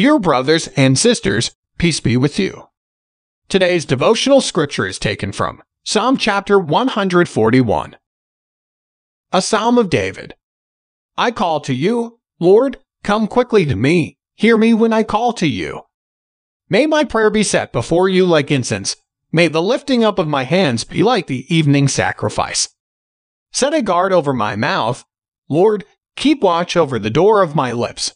Dear brothers and sisters, peace be with you. Today's devotional scripture is taken from Psalm chapter 141. A Psalm of David. I call to you, Lord, come quickly to me. Hear me when I call to you. May my prayer be set before you like incense. May the lifting up of my hands be like the evening sacrifice. Set a guard over my mouth. Lord, keep watch over the door of my lips.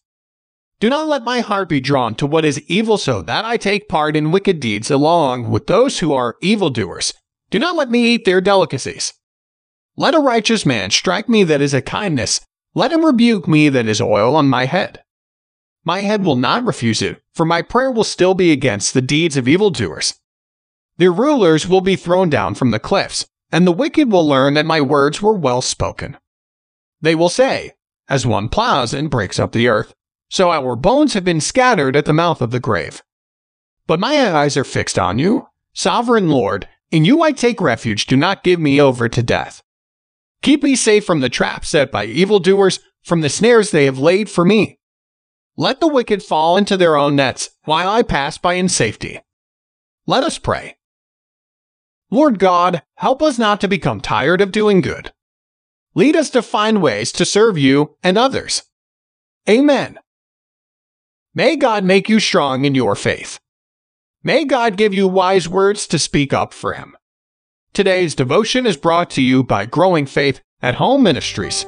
Do not let my heart be drawn to what is evil so that I take part in wicked deeds along with those who are evildoers. Do not let me eat their delicacies. Let a righteous man strike me that is a kindness. Let him rebuke me that is oil on my head. My head will not refuse it, for my prayer will still be against the deeds of evildoers. Their rulers will be thrown down from the cliffs, and the wicked will learn that my words were well spoken. They will say, As one plows and breaks up the earth, so our bones have been scattered at the mouth of the grave. But my eyes are fixed on you, sovereign Lord, in you I take refuge, do not give me over to death. Keep me safe from the trap set by evildoers, from the snares they have laid for me. Let the wicked fall into their own nets, while I pass by in safety. Let us pray. Lord God, help us not to become tired of doing good. Lead us to find ways to serve you and others. Amen. May God make you strong in your faith. May God give you wise words to speak up for Him. Today's devotion is brought to you by Growing Faith at Home Ministries.